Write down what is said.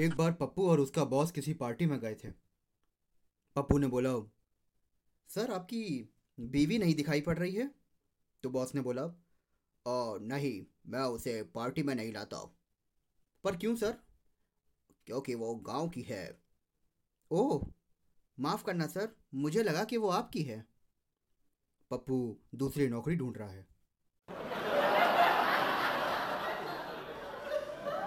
एक बार पप्पू और उसका बॉस किसी पार्टी में गए थे। पप्पू ने बोला, सर, आपकी बीवी नहीं दिखाई पड़ रही है? तो बॉस ने बोला ओ नहीं, मैं उसे पार्टी में नहीं लाता। पर क्यों, सर? क्योंकि वो गाँव की है। ओह, माफ़ करना, सर, मुझे लगा कि वो आपकी है। पप्पू दूसरी नौकरी ढूंढ रहा है।